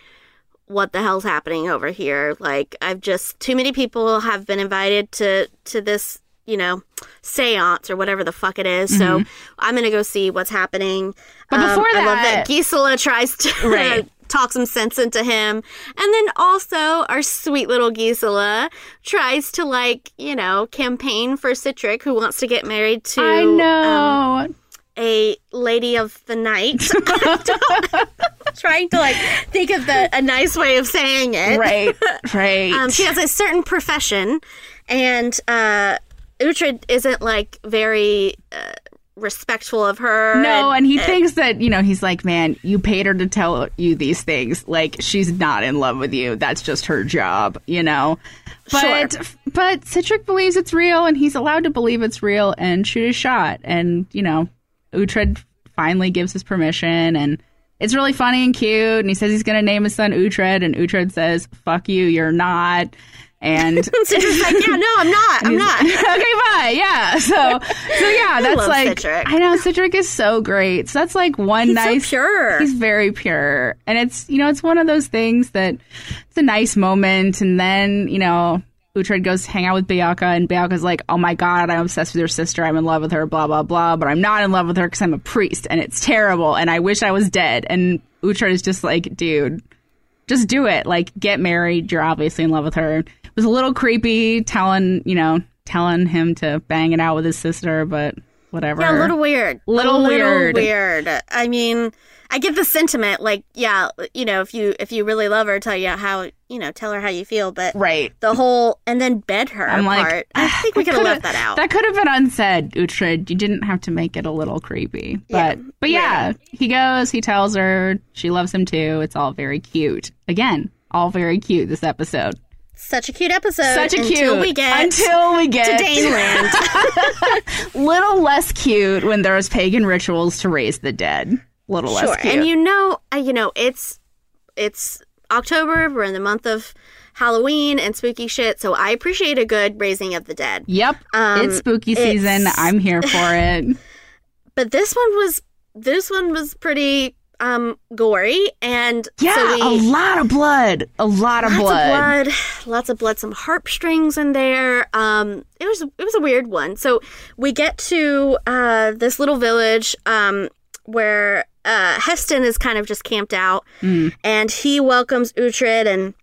what the hell's happening over here. Like I've just too many people have been invited to to this. You know, seance or whatever the fuck it is. So I'm gonna go see what's happening. Mm-hmm. Um, But before I love that- that Gisela tries to Right. talk some sense into him. And then also our sweet little Gisela tries to like, you know, campaign for Sihtric who wants to get married to I um, know. a lady of the night. trying to like think of the a nice way of saying it. right. Right. Um, she has a certain profession, and uh, Uhtred isn't like very uh, respectful of her. No, and he uh, thinks that, you know, he's like, man, you paid her to tell you these things. Like, she's not in love with you. That's just her job, you know? But, but Sihtric believes it's real, and he's allowed to believe it's real and shoot a shot. And, you know, Uhtred finally gives his permission, and it's really funny and cute. And he says he's going to name his son Uhtred, and Uhtred says, fuck you, you're not. And Sihtric's like, yeah, no, I'm not. I'm not. okay, bye. Yeah. So, so yeah, that's love like Sihtric. I know Sihtric is so great. So that's like one He's so nice. pure. He's very pure, and it's you know it's one of those things that it's a nice moment, and then you know. Uhtred goes hang out with Beocca, and Beocca's like, "Oh my god, I'm obsessed with your sister. I'm in love with her. Blah blah blah. But I'm not in love with her because I'm a priest, and it's terrible. And I wish I was dead." And Uhtred is just like, "Dude, just do it. Like, get married. You're obviously in love with her. It was a little creepy telling, you know, telling him to bang it out with his sister, but whatever. Yeah, a little weird. Little a weird. weird. I mean, I get the sentiment. Like, yeah, you know, if you if you really love her, tell you how you know, tell her how you feel. But Right. the whole and then bed her I'm like, part. I think we could have left that out. That could have been unsaid, Uhtred. You didn't have to make it a little creepy. But Yeah. but yeah, he goes, he tells her, she loves him too. It's all very cute. Again, all very cute this episode. Such a cute episode. Such a until cute we get until we get to Daneland. little less cute when there's pagan rituals to raise the dead. Little sure, less cute. and you know, uh, you know, it's it's October. We're in the month of Halloween and spooky shit. So I appreciate a good raising of the dead. yep, Um, it's spooky season. it's- I'm here for it. But this one was this one was pretty um gory and Yeah, so we, a lot of blood. A lot of lots blood. of blood lots of blood some harp strings in there um it was it was a weird one so we get to uh this little village um where uh Haesten is kind of just camped out Mm. and he welcomes uhtred and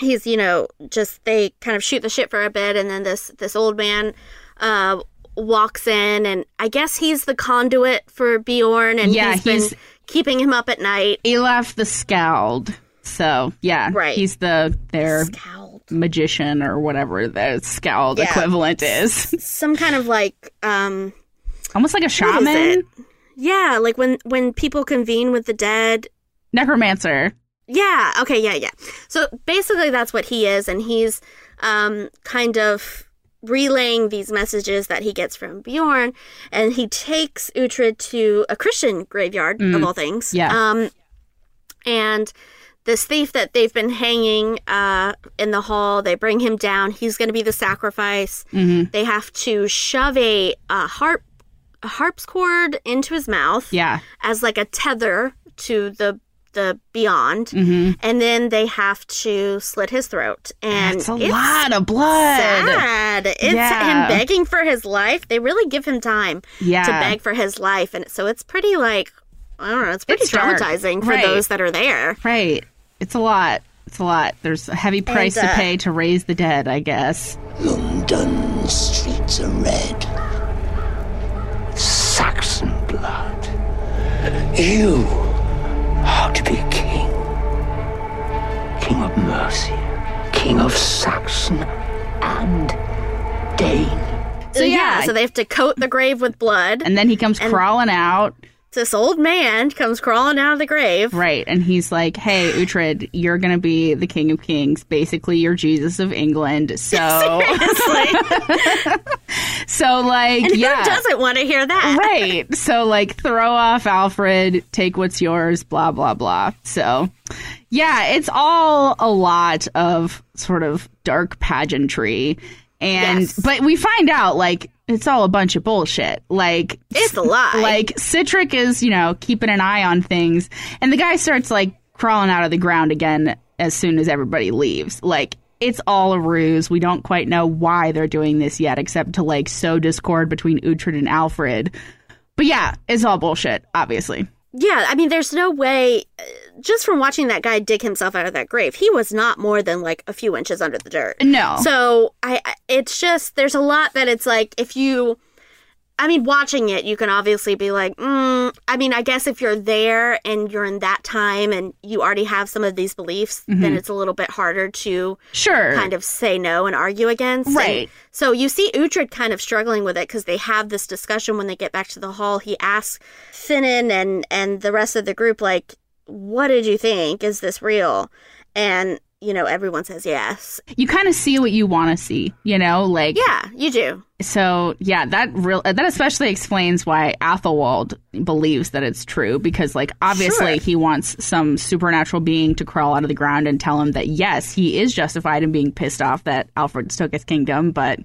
he's you know just they kind of shoot the shit for a bit and then this this old man uh walks in and i guess he's the conduit for bjorn and Yeah, he's been he's- keeping him up at night Elaf the Scald. So yeah, Right. He's the their Scald. magician or whatever the Scald Yeah. equivalent is. some kind of like um Almost like a shaman. Yeah, like when when people convene with the dead. necromancer. Yeah, okay, yeah, yeah. So basically that's what he is and he's um kind of relaying these messages that he gets from Bjorn and he takes Uhtred to a Christian graveyard of all things. Yeah. Um and this thief that they've been hanging uh, in the hall, they bring him down. He's going to be the sacrifice. Mm-hmm. They have to shove a, a harp a harpsichord into his mouth Yeah. as like a tether to the the beyond, Mm-hmm. and then they have to slit his throat. And It's a lot of blood. sad. It's Yeah. him begging for his life. They really give him time Yeah. to beg for his life, and so it's pretty like I don't know. It's pretty It's dark. traumatizing for Right. those that are there. Right. It's a lot. It's a lot. There's a heavy price And, to uh, pay to raise the dead, I guess. London streets are red. Saxon blood. You are to be king. King of Mercia. King of Saxon and Dane. So yeah, so they have to coat the grave with blood. And then he comes crawling out. This old man comes crawling out of the grave. Right. And he's like, hey, Uhtred, you're going to be the King of Kings. Basically, you're Jesus of England. So, so like, And yeah. who doesn't want to hear that? right. So, like, throw off Alfred, take what's yours, blah, blah, blah. So, yeah, it's all a lot of sort of dark pageantry. And, Yes. but we find out, like, it's all a bunch of bullshit. Like, It's a lie. like Sihtric is, you know, keeping an eye on things, and the guy starts like crawling out of the ground again as soon as everybody leaves. Like it's all a ruse. We don't quite know why they're doing this yet, except to like sow discord between Uhtred and Alfred. But yeah, it's all bullshit, obviously. Yeah, I mean, there's no way. uh, Just from watching that guy dig himself out of that grave, he was not more than like a few inches under the dirt. No. So I, I- it's just there's a lot that it's like if you, I mean, watching it, you can obviously be like, mm, I mean, I guess if you're there and you're in that time and you already have some of these beliefs, then it's a little bit harder to Sure. kind of say no and argue against. And Right. so you see Uhtred kind of struggling with it because they have this discussion when they get back to the hall. He asks Finan and and the rest of the group like, "What did you think? Is this real?" And you know, everyone says yes. You kind of see what you want to see, you know, like Yeah, you do. so yeah that real uh, that especially explains why Athelwald believes that it's true because like obviously Sure. he wants some supernatural being to crawl out of the ground and tell him that yes he is justified in being pissed off that Alfred took his kingdom but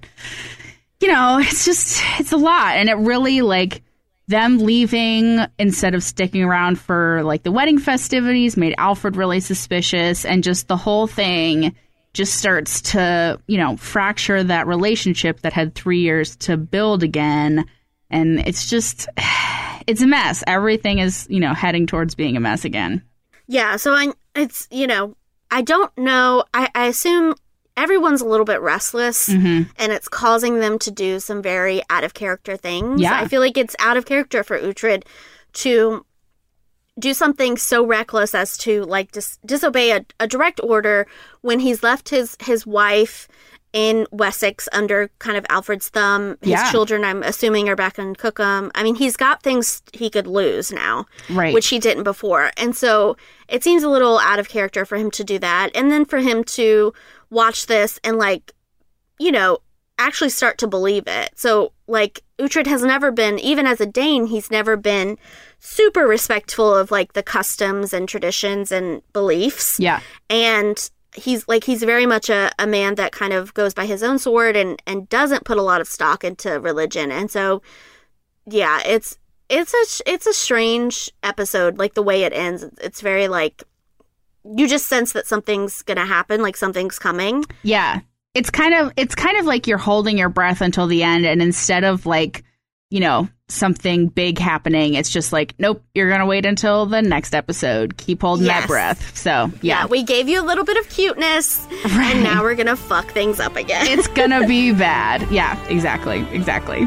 you know it's just it's a lot and it really like them leaving instead of sticking around for like the wedding festivities made Alfred really suspicious and just the whole thing just starts to, you know, fracture that relationship that had 3 years to build again and it's just it's a mess. Everything is, you know, heading towards being a mess again. Yeah, so I it's you know I don't know. I, I assume everyone's a little bit restless, Mm-hmm. and it's causing them to do some very out of character things. Yeah. I feel like it's out of character for Uhtred to do something so reckless as to like dis- disobey a, a direct order when he's left his his wife in Wessex under kind of Alfred's thumb. His Yeah. children, I'm assuming, are back in Cookham. I mean, he's got things he could lose now Right. which he didn't before. And so it seems a little out of character for him to do that. And then for him to watch this and like, you know, actually start to believe it. So like Uhtred has never been, even as a Dane, he's never been super respectful of like the customs and traditions and beliefs. Yeah. And he's like he's very much a, a man that kind of goes by his own sword and and doesn't put a lot of stock into religion. And so yeah, it's it's a it's a strange episode like the way it ends. It's very like you just sense that something's to happen, like something's coming. Yeah. It's kind of it's kind of like you're holding your breath until the end and instead of like, you know, something big happening, it's just like, nope, you're to wait until the next episode. Keep holding Yes. that breath. So, yeah. we gave you a little bit of cuteness, Right. and now we're gonna fuck things up again. it's to be bad. Yeah, exactly. Exactly.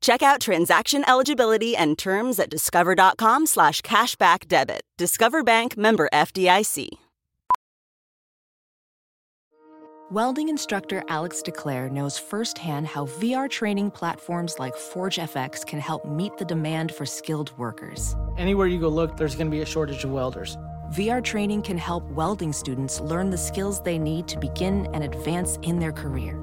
Check out transaction eligibility and terms at discover.com slash cashback debit. Discover Bank member FDIC. Welding instructor Alex DeClaire knows firsthand how VR training platforms like ForgeFX can help meet the demand for skilled workers. Anywhere you go look, there's going to be a shortage of welders. VR training can help welding students learn the skills they need to begin and advance in their career.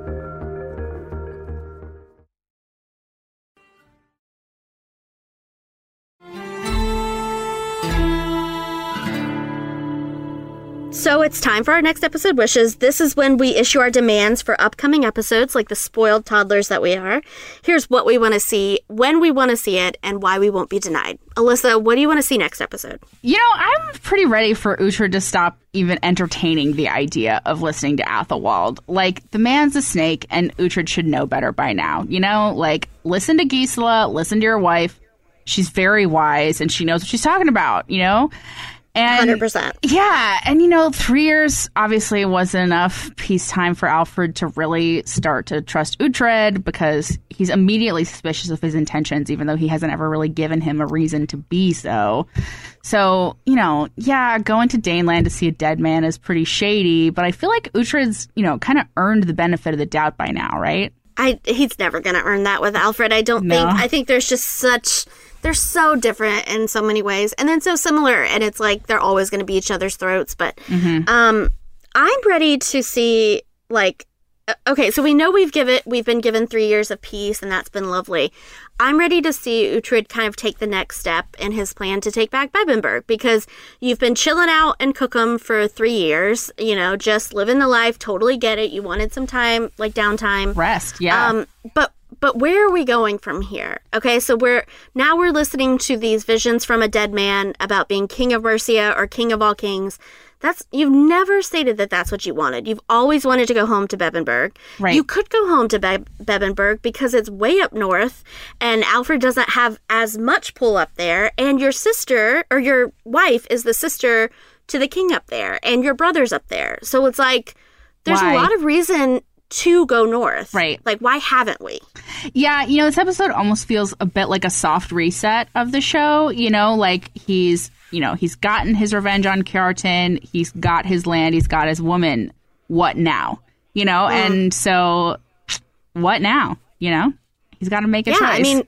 So it's time for our next episode wishes. This is when we issue our demands for upcoming episodes, like the spoiled toddlers that we are. Here's what we want to see, when we want to see it, and why we won't be denied. Alyssa, what do you want to see next episode? You know, I'm pretty ready for Uhtred to stop even entertaining the idea of listening to Athelwald. Like, the man's a snake, and Uhtred should know better by now. You know, like, listen to Gisela, listen to your wife. She's very wise, and she knows what she's talking about, you know? And 100%. yeah, and you know, three years obviously wasn't enough peacetime for Alfred to really start to trust Uhtred because he's immediately suspicious of his intentions, even though he hasn't ever really given him a reason to be so. So, you know, yeah, going to Daneland to see a dead man is pretty shady, but I feel like Uhtred's, you know, kind of earned the benefit of the doubt by now, right? I he's never going to earn that with Alfred. I don't No. think. I think there's just such they're so different in so many ways and then so similar and it's like they're always going to be each other's throats, but um I'm ready to see like uh, okay, so we know we've given we've been given 3 years of peace and that's been lovely. I'm ready to see Uhtred kind of take the next step in his plan to take back Bebbanburg because you've been chilling out in Cookham for 3 years, you know, just living the life, totally get it. You wanted some time, like downtime. Rest, yeah. Um, but but where are we going from here? Okay, so we're now we're listening to these visions from a dead man about being king of Mercia or king of all kings. That's you've never stated that that's what you wanted. You've always wanted to go home to Bebbanburg. Right. You could go home to Be- Bebbanburg because it's way up north, and Alfred doesn't have as much pull up there. And your sister or your wife is the sister to the king up there, and your brother's up there. So it's like there's Why? a lot of reason to go north. Right. Like, why haven't we? Yeah, you know, this episode almost feels a bit like a soft reset of the show. You know, like he's, you know, he's gotten his revenge on Kjartan, he's got his land, he's got his woman. What now? You know, mm. and so what now? You know, he's got to make a yeah, choice. I mean,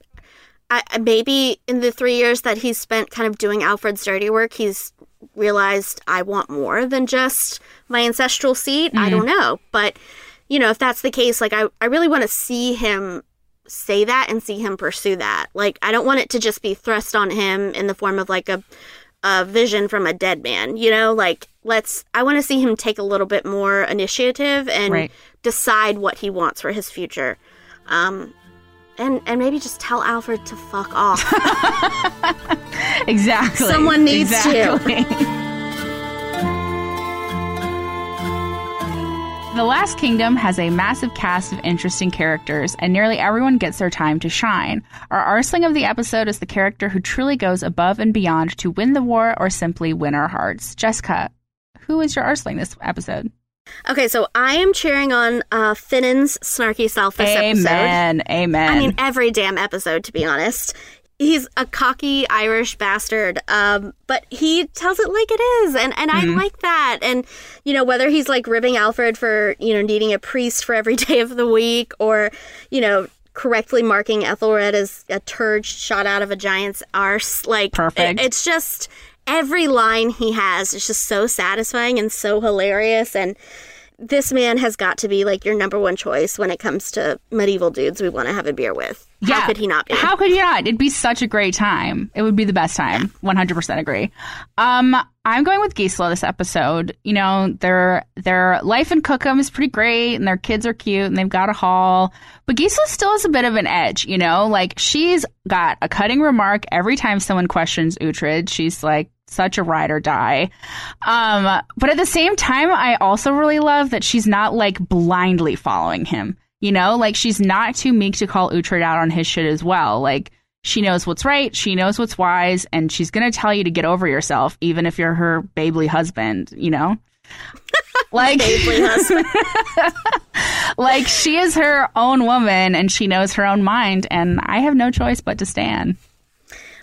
I, maybe in the three years that he's spent kind of doing Alfred's dirty work, he's realized I want more than just my ancestral seat. I mm-hmm. don't know. But, you know, if that's the case, like, I, I really want to see him say that and see him pursue that. Like, I don't want it to just be thrust on him in the form of like a, a vision from a dead man, you know? Like, let's, I want to see him take a little bit more initiative and Right. decide what he wants for his future. Um, and and maybe just tell Alfred to fuck off. exactly. someone needs to. The Last Kingdom has a massive cast of interesting characters, and nearly everyone gets their time to shine. Our Arsling of the episode is the character who truly goes above and beyond to win the war or simply win our hearts. Jessica, who is your Arsling this episode? Okay, so I am cheering on uh, Finan's snarky self this episode. Amen. Amen. I mean, every damn episode, to be honest. He's a cocky Irish bastard, um, but he tells it like it is, and and Mm-hmm. I like that. And you know, whether he's like ribbing Alfred for you know needing a priest for every day of the week, or you know correctly marking Ethelred as a turd shot out of a giant's arse, like Perfect. it- it's just every line he has is just so satisfying and so hilarious and this man has got to be like your number one choice when it comes to medieval dudes we want to have a beer with. How could he not be? How could he not? It'd be such a great time. It would be the best time. One hundred percent agree. Um, I'm going with Gisela this episode. You know, their their life in Cookham is pretty great, and their kids are cute, and they've got a hall. But Gisela still has a bit of an edge. You know, like she's got a cutting remark every time someone questions Uhtred. She's like such a ride or die. Um, but at the same time, I also really love that she's not like blindly following him. You know, like she's not too meek to call Uhtred out on his shit as well. Like she knows what's right, she knows what's wise, and she's gonna tell you to get over yourself, even if you're her babely husband. You know, like like she is her own woman and she knows her own mind, and I have no choice but to stand.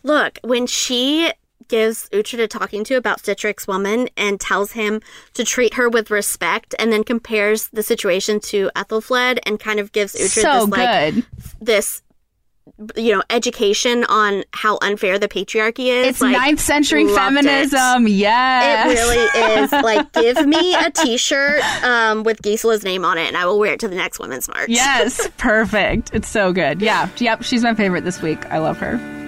Look, when she gives Uhtred a talking to about Sihtric's woman and tells him to treat her with respect and then compares the situation to Ethelfled and kind of gives Uhtred so this like good. this you know education on how unfair the patriarchy is It's like, ninth century loved it. feminism. Yes. It really is. Like, give me a T-shirt um, with Gisela's name on it, and I will wear it to the next Women's March. Yes, perfect. It's so good. Yeah, yep, she's my favorite this week. I love her.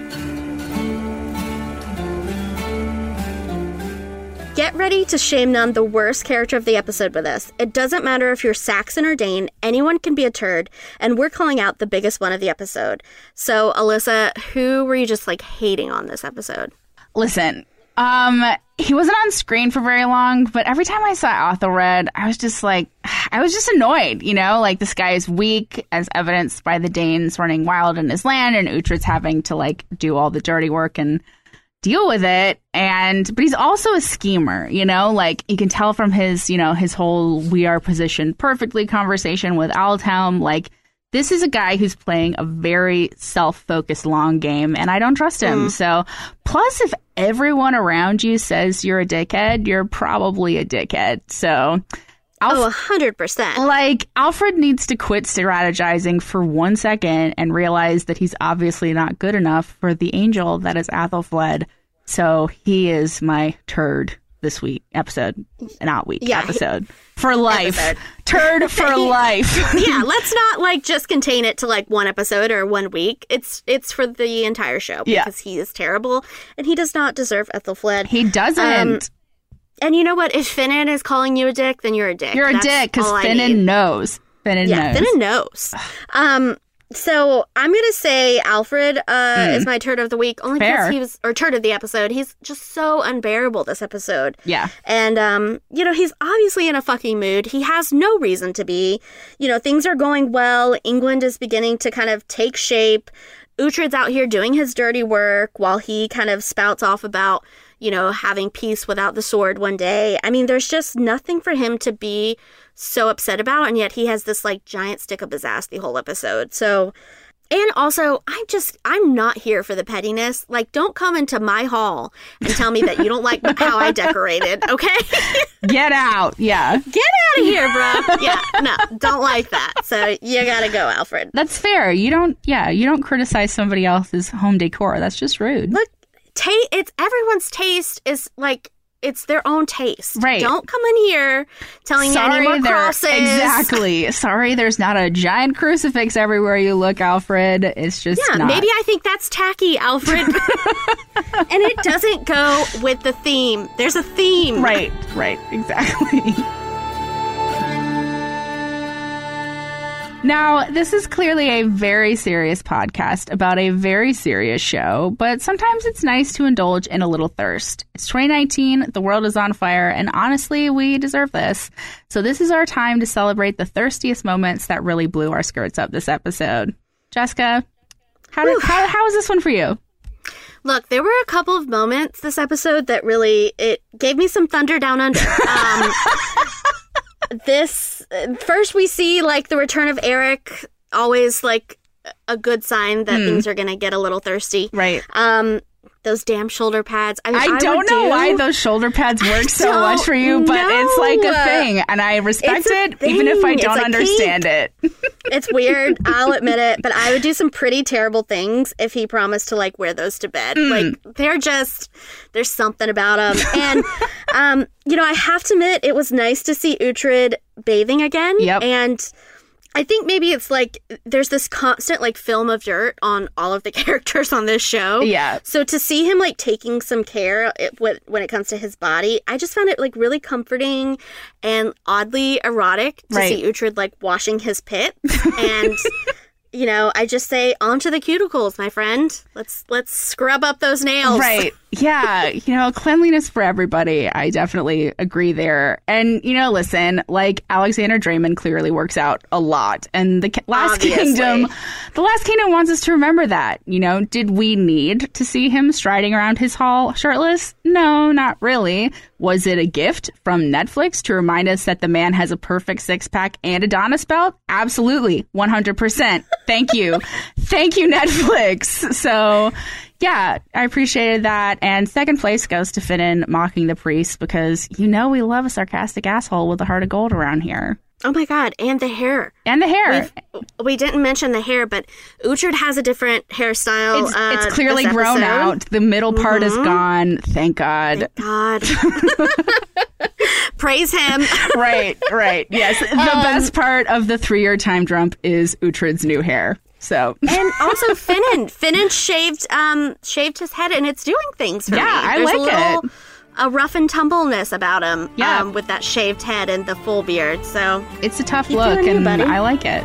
Get ready to shame none the worst character of the episode with us. It doesn't matter if you're Saxon or Dane, anyone can be a turd, and we're calling out the biggest one of the episode. So, Alyssa, who were you just like hating on this episode? Listen, um, he wasn't on screen for very long, but every time I saw Ethelred, I was just like, I was just annoyed, you know? Like, this guy is weak, as evidenced by the Danes running wild in his land, and Uhtred's having to, like, do all the dirty work and deal with it. And, but he's also a schemer, you know? Like, you can tell from his, you know, his whole we are positioned perfectly conversation with Aldhelm, like, this is a guy who's playing a very self-focused long game and I don't trust him. Mm. So, plus if everyone around you says you're a dickhead, you're probably a dickhead. So, Oh, a hundred percent. like Alfred needs to quit strategizing for one second and realize that he's obviously not good enough for the angel that is Athelfled. So he is my turd this week episode, not week Yeah, episode for life. Episode. Turd for life. yeah, let's not like just contain it to like one episode or one week. It's it's for the entire show Yeah. because he is terrible and he does not deserve Ethelfled. he doesn't. Um, And you know what? If Finan is calling you a dick, then you're a dick. You're a That's dick because Finan knows. Finan Yeah, knows. Finan knows. Um, so I'm gonna say Alfred uh, is my turd of the week only. Fair. because he was or turd of the episode. He's just so unbearable this episode. Yeah. And um, you know, he's obviously in a fucking mood. He has no reason to be. You know, things are going well. England is beginning to kind of take shape. Uhtred's out here doing his dirty work while he kind of spouts off about, you know, having peace without the sword one day. I mean, there's just nothing for him to be so upset about, and yet he has this like giant stick up his ass the whole episode. So and also, I'm just, I'm not here for the pettiness. Like, don't come into my hall and tell me that you don't like how I decorated, okay? Get out. Yeah. Get out of here, bro. Yeah, no, don't like that. So you gotta go, Alfred. That's fair. You don't, yeah, you don't criticize somebody else's home decor. That's just rude. Look, ta- it's everyone's taste is like, it's their own taste. Right. Don't come in here telling me I need more crosses. Exactly. Sorry, there's not a giant crucifix everywhere you look, Alfred. It's just Yeah, not. maybe I think that's tacky, Alfred. and it doesn't go with the theme. There's a theme. Right, right, exactly. Now, this is clearly a very serious podcast about a very serious show, but sometimes it's nice to indulge in a little thirst. It's 2019, the world is on fire, and honestly, we deserve this. So, this is our time to celebrate the thirstiest moments that really blew our skirts up this episode. Jessica, how, did, how, how was this one for you? Look, there were a couple of moments this episode that really it gave me some thunder down under. Um, this first we see like the return of Eric, always like a good sign that Hmm. things are gonna get a little thirsty. Right. Um, those damn shoulder pads. I, I don't know do- why those shoulder pads work so much for you, but it's like a thing, and I respect it, even if I don't understand it. It's weird. I'll admit it, but I would do some pretty terrible things if he promised to like wear those to bed. Mm. Like they're just there's something about them. And um, you know, I have to admit it was nice to see Uhtred bathing again. Yep. And I think maybe it's like there's this constant like film of dirt on all of the characters on this show. Yeah. So to see him like taking some care it, when when it comes to his body, I just found it like really comforting and oddly erotic to Right. see Uhtred like washing his pit and. You know, I just say onto the cuticles, my friend. Let's let's scrub up those nails. Right. Yeah. You know, cleanliness for everybody. I definitely agree there. And, you know, listen, like Alexander Dreymon clearly works out a lot. And the Last Obviously. Kingdom, the Last Kingdom wants us to remember that. You know, did we need to see him striding around his hall shirtless? No, not really. Was it a gift from Netflix to remind us that the man has a perfect six pack and a Adonis belt? Absolutely. 100%. Thank you. Thank you, Netflix. So, yeah, I appreciated that. And second place goes to Finan mocking the priest because you know we love a sarcastic asshole with a heart of gold around here. Oh my god, and the hair. And the hair. We've, we didn't mention the hair, but Uhtred has a different hairstyle. It's, uh, it's clearly grown out. The middle part is Mhm. gone. Thank God. God. Praise him. right, right. Yes. The Um, best part of the three year time jump is Uhtred's new hair. So, and also Finan. Finan shaved um shaved his head and it's doing things for Yeah, me. I like little, it. A rough and tumbleness about him. Yeah. Um, with that shaved head and the full beard. So it's a tough look, you, and buddy. I like it.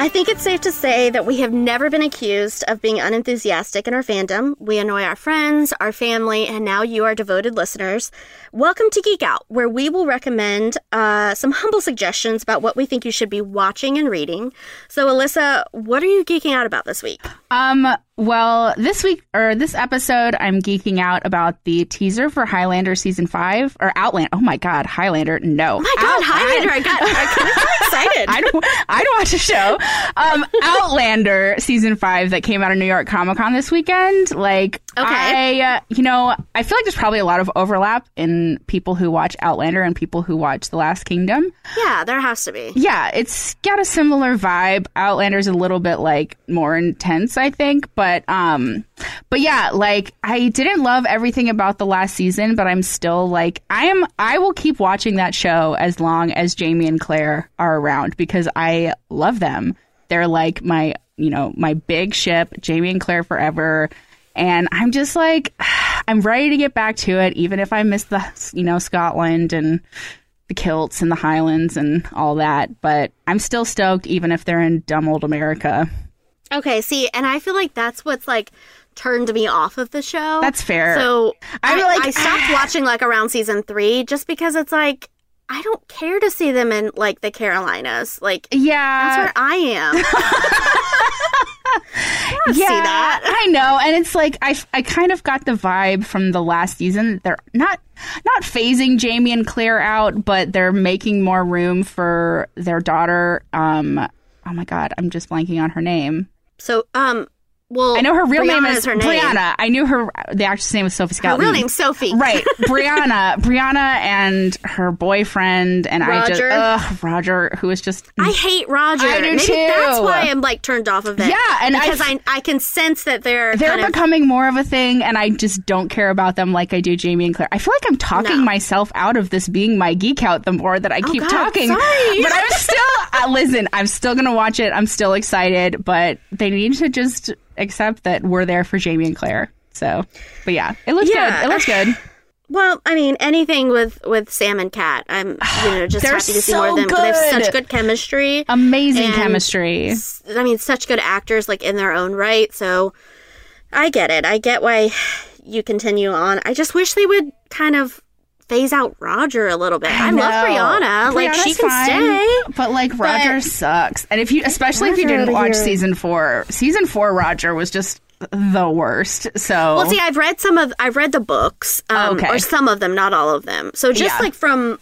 I think it's safe to say that we have never been accused of being unenthusiastic in our fandom. We annoy our friends, our family, and now you, our devoted listeners. Welcome to Geek Out, where we will recommend uh, some humble suggestions about what we think you should be watching and reading. So, Alyssa, what are you geeking out about this week? Um, well, this week or this episode, I'm geeking out about the teaser for Highlander season five or Outland. Oh my God, Highlander! No, Oh my God, Highlander! I got, I of excited. I don't. I don't watch a show. Um, Outlander season five that came out of New York Comic Con this weekend. Like, Okay. I, uh, you know, I feel like there's probably a lot of overlap in people who watch Outlander and people who watch The Last Kingdom. Yeah, there has to be. Yeah, it's got a similar vibe. Outlander's a little bit like more intense, I think, but um but yeah, like I didn't love everything about the last season, but I'm still like I am I will keep watching that show as long as Jamie and Claire are around because I love them. They're like my, you know, my big ship, Jamie and Claire forever. And I'm just like I'm ready to get back to it even if I miss the, you know, Scotland and the kilts and the Highlands and all that, but I'm still stoked even if they're in dumb old America. Okay, see, and I feel like that's what's like turned me off of the show. That's fair. So I'm I, like- I stopped watching like around season three just because it's like I don't care to see them in like the Carolinas. Like Yeah. that's where I am. I don't see that. I know, and it's like I, I kind of got the vibe from the last season. that They're not not phasing Jamie and Claire out, but they're making more room for their daughter. Um, oh my god, I'm just blanking on her name. So um, well, I know her real name Brianna is her name. Brianna. I knew her. The actress' name was Sophie Her Scott. real name Sophie. Right, Brianna, Brianna, and her boyfriend, and I just, Roger. ugh, Roger, who is just I hate Roger. I do Maybe too. that's why I'm like turned off of it. Yeah, and because I I I can sense that they're they're kind of becoming more of a thing, and I just don't care about them like I do Jamie and Claire. I feel like I'm talking No. myself out of this being my geek out the more that I keep God, talking. sorry. But I'm still uh, listen. I'm still gonna watch it. I'm still excited, but they need to just accept that we're there for Jamie and Claire. So, but yeah, it looks Yeah. good. It looks good. Well, I mean, anything with with Sam and Cat, I'm you know just happy to see so more of them. They have such good chemistry, Amazing And chemistry. I mean, such good actors, like in their own right. So, I get it. I get why you continue on. I just wish they would kind of phase out Roger a little bit. I, love know. Brianna. like she can fine, stay. But like Roger sucks. And if you especially if you didn't watch here. season 4, season 4 Roger was just the worst. So Well, see, I've read some of I've read the books, um, Okay. or some of them, not all of them. So just Yeah. like from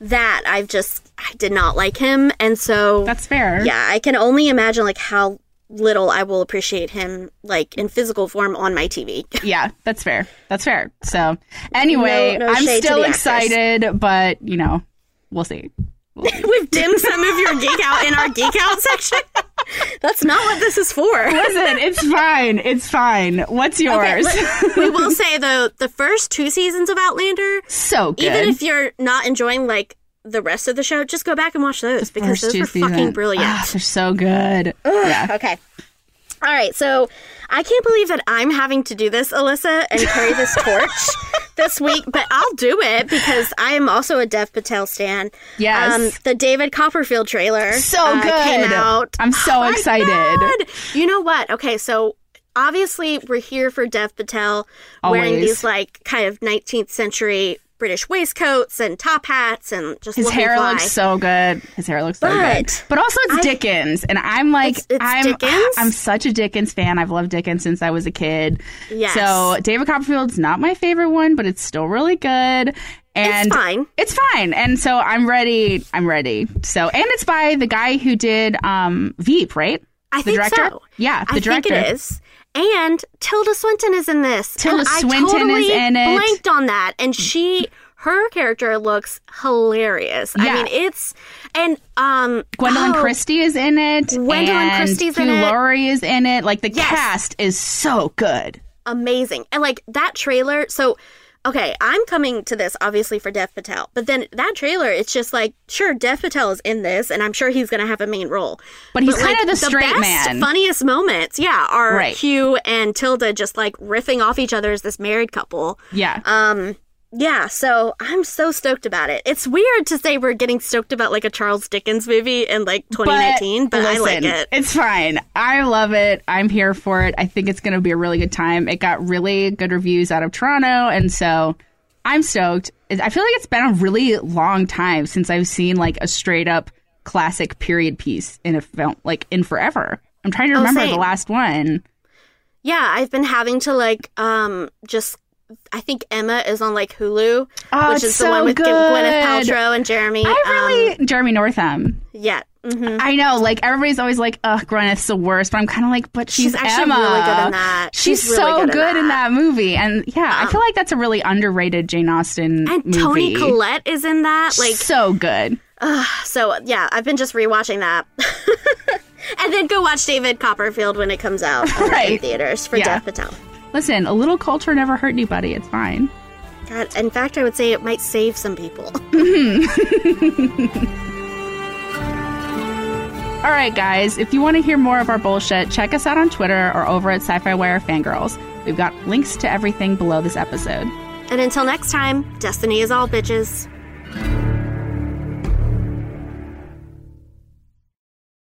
that, I've just I did not like him, and so That's fair. Yeah, I can only imagine like how little I will appreciate him like in physical form on my TV. yeah, that's fair. That's fair. So anyway, No- no I'm still the actress. excited, but you know, we'll see. We've dimmed some of your geek out in our geek out section. That's not what this is for. Listen, it's fine. It's fine. What's yours? let- we will say though, the first two seasons of Outlander, so good. even if you're not enjoying like the rest of the show, just go back and watch those because those are fucking brilliant. Ah, they're so good. Ugh, yeah. Okay. All right. So I can't believe that I'm having to do this, Alyssa, and carry this torch this week, but I'll do it because I am also a Dev Patel stan. Yes. Um, the David Copperfield trailer So uh, good. came out. I'm so Oh excited. You know what? Okay, so obviously we're here for Dev Patel wearing Always. these like kind of 19th century British waistcoats and top hats and just His hair fly. looks so good. His hair looks so good. But But also it's I- Dickens. And I'm like It's- it's I'm Dickens? I'm such a Dickens fan. I've loved Dickens since I was a kid. Yes. So David Copperfield's not my favorite one, but it's still really good. And It's fine. It's fine. And so I'm ready. I'm ready. So and it's by the guy who did um Veep, right? I the think director? so. Yeah, the I director. think it is. And Tilda Swinton is in this. Tilda and I Swinton is in it. Blanked on that, and she, her character looks hilarious. Yeah. I mean, it's and um, Gwendoline oh, Christie is in it. Gwendoline Christie's in Hugh it. Laurie is in it. Like the Yes. cast is so good. amazing, and like that trailer. So, okay, I'm coming to this obviously for Dev Patel, but then that trailer, it's just like, sure, Dev Patel is in this, and I'm sure he's gonna have a main role. But he's like, kind of the straight best, man. Funniest moments, yeah, are Right. Hugh and Tilda just like riffing off each other as this married couple. Yeah. Um, yeah, so I'm so stoked about it. It's weird to say we're getting stoked about like a Charles Dickens movie in like 2019, but, I like it. It's fine. I love it. I'm here for it. I think it's going to be a really good time. It got really good reviews out of Toronto, and so I'm stoked. I feel like it's been a really long time since I've seen like a straight up classic period piece in a film, like in forever. I'm trying to Oh, remember the last one. Yeah, I've been having to like um just I think Emma is on like Hulu, Oh, which is the one with G- Gwyneth. Paltrow and Jeremy. I really um, Jeremy Northam. yeah. mhm. I know, like everybody's always like, "Ugh, Gwyneth's the worst," but I'm kind of like, "But she's, She's actually Emma. really good in that. She's, She's really so good in good in that. that movie." And yeah, I feel like that's a really underrated Jane Austen and movie. Toni Collette is in that. Like so good. so yeah, I've been just rewatching that. and then go watch David Copperfield when it comes out in theaters for Yeah. Dev Patel. Listen, a little culture never hurt anybody. It's fine. God, in fact, I would say it might save some people. All right, guys, if you want to hear more of our bullshit, check us out on Twitter or over at Sci Fi Wire Fangirls. We've got links to everything below this episode. and until next time, destiny is all bitches.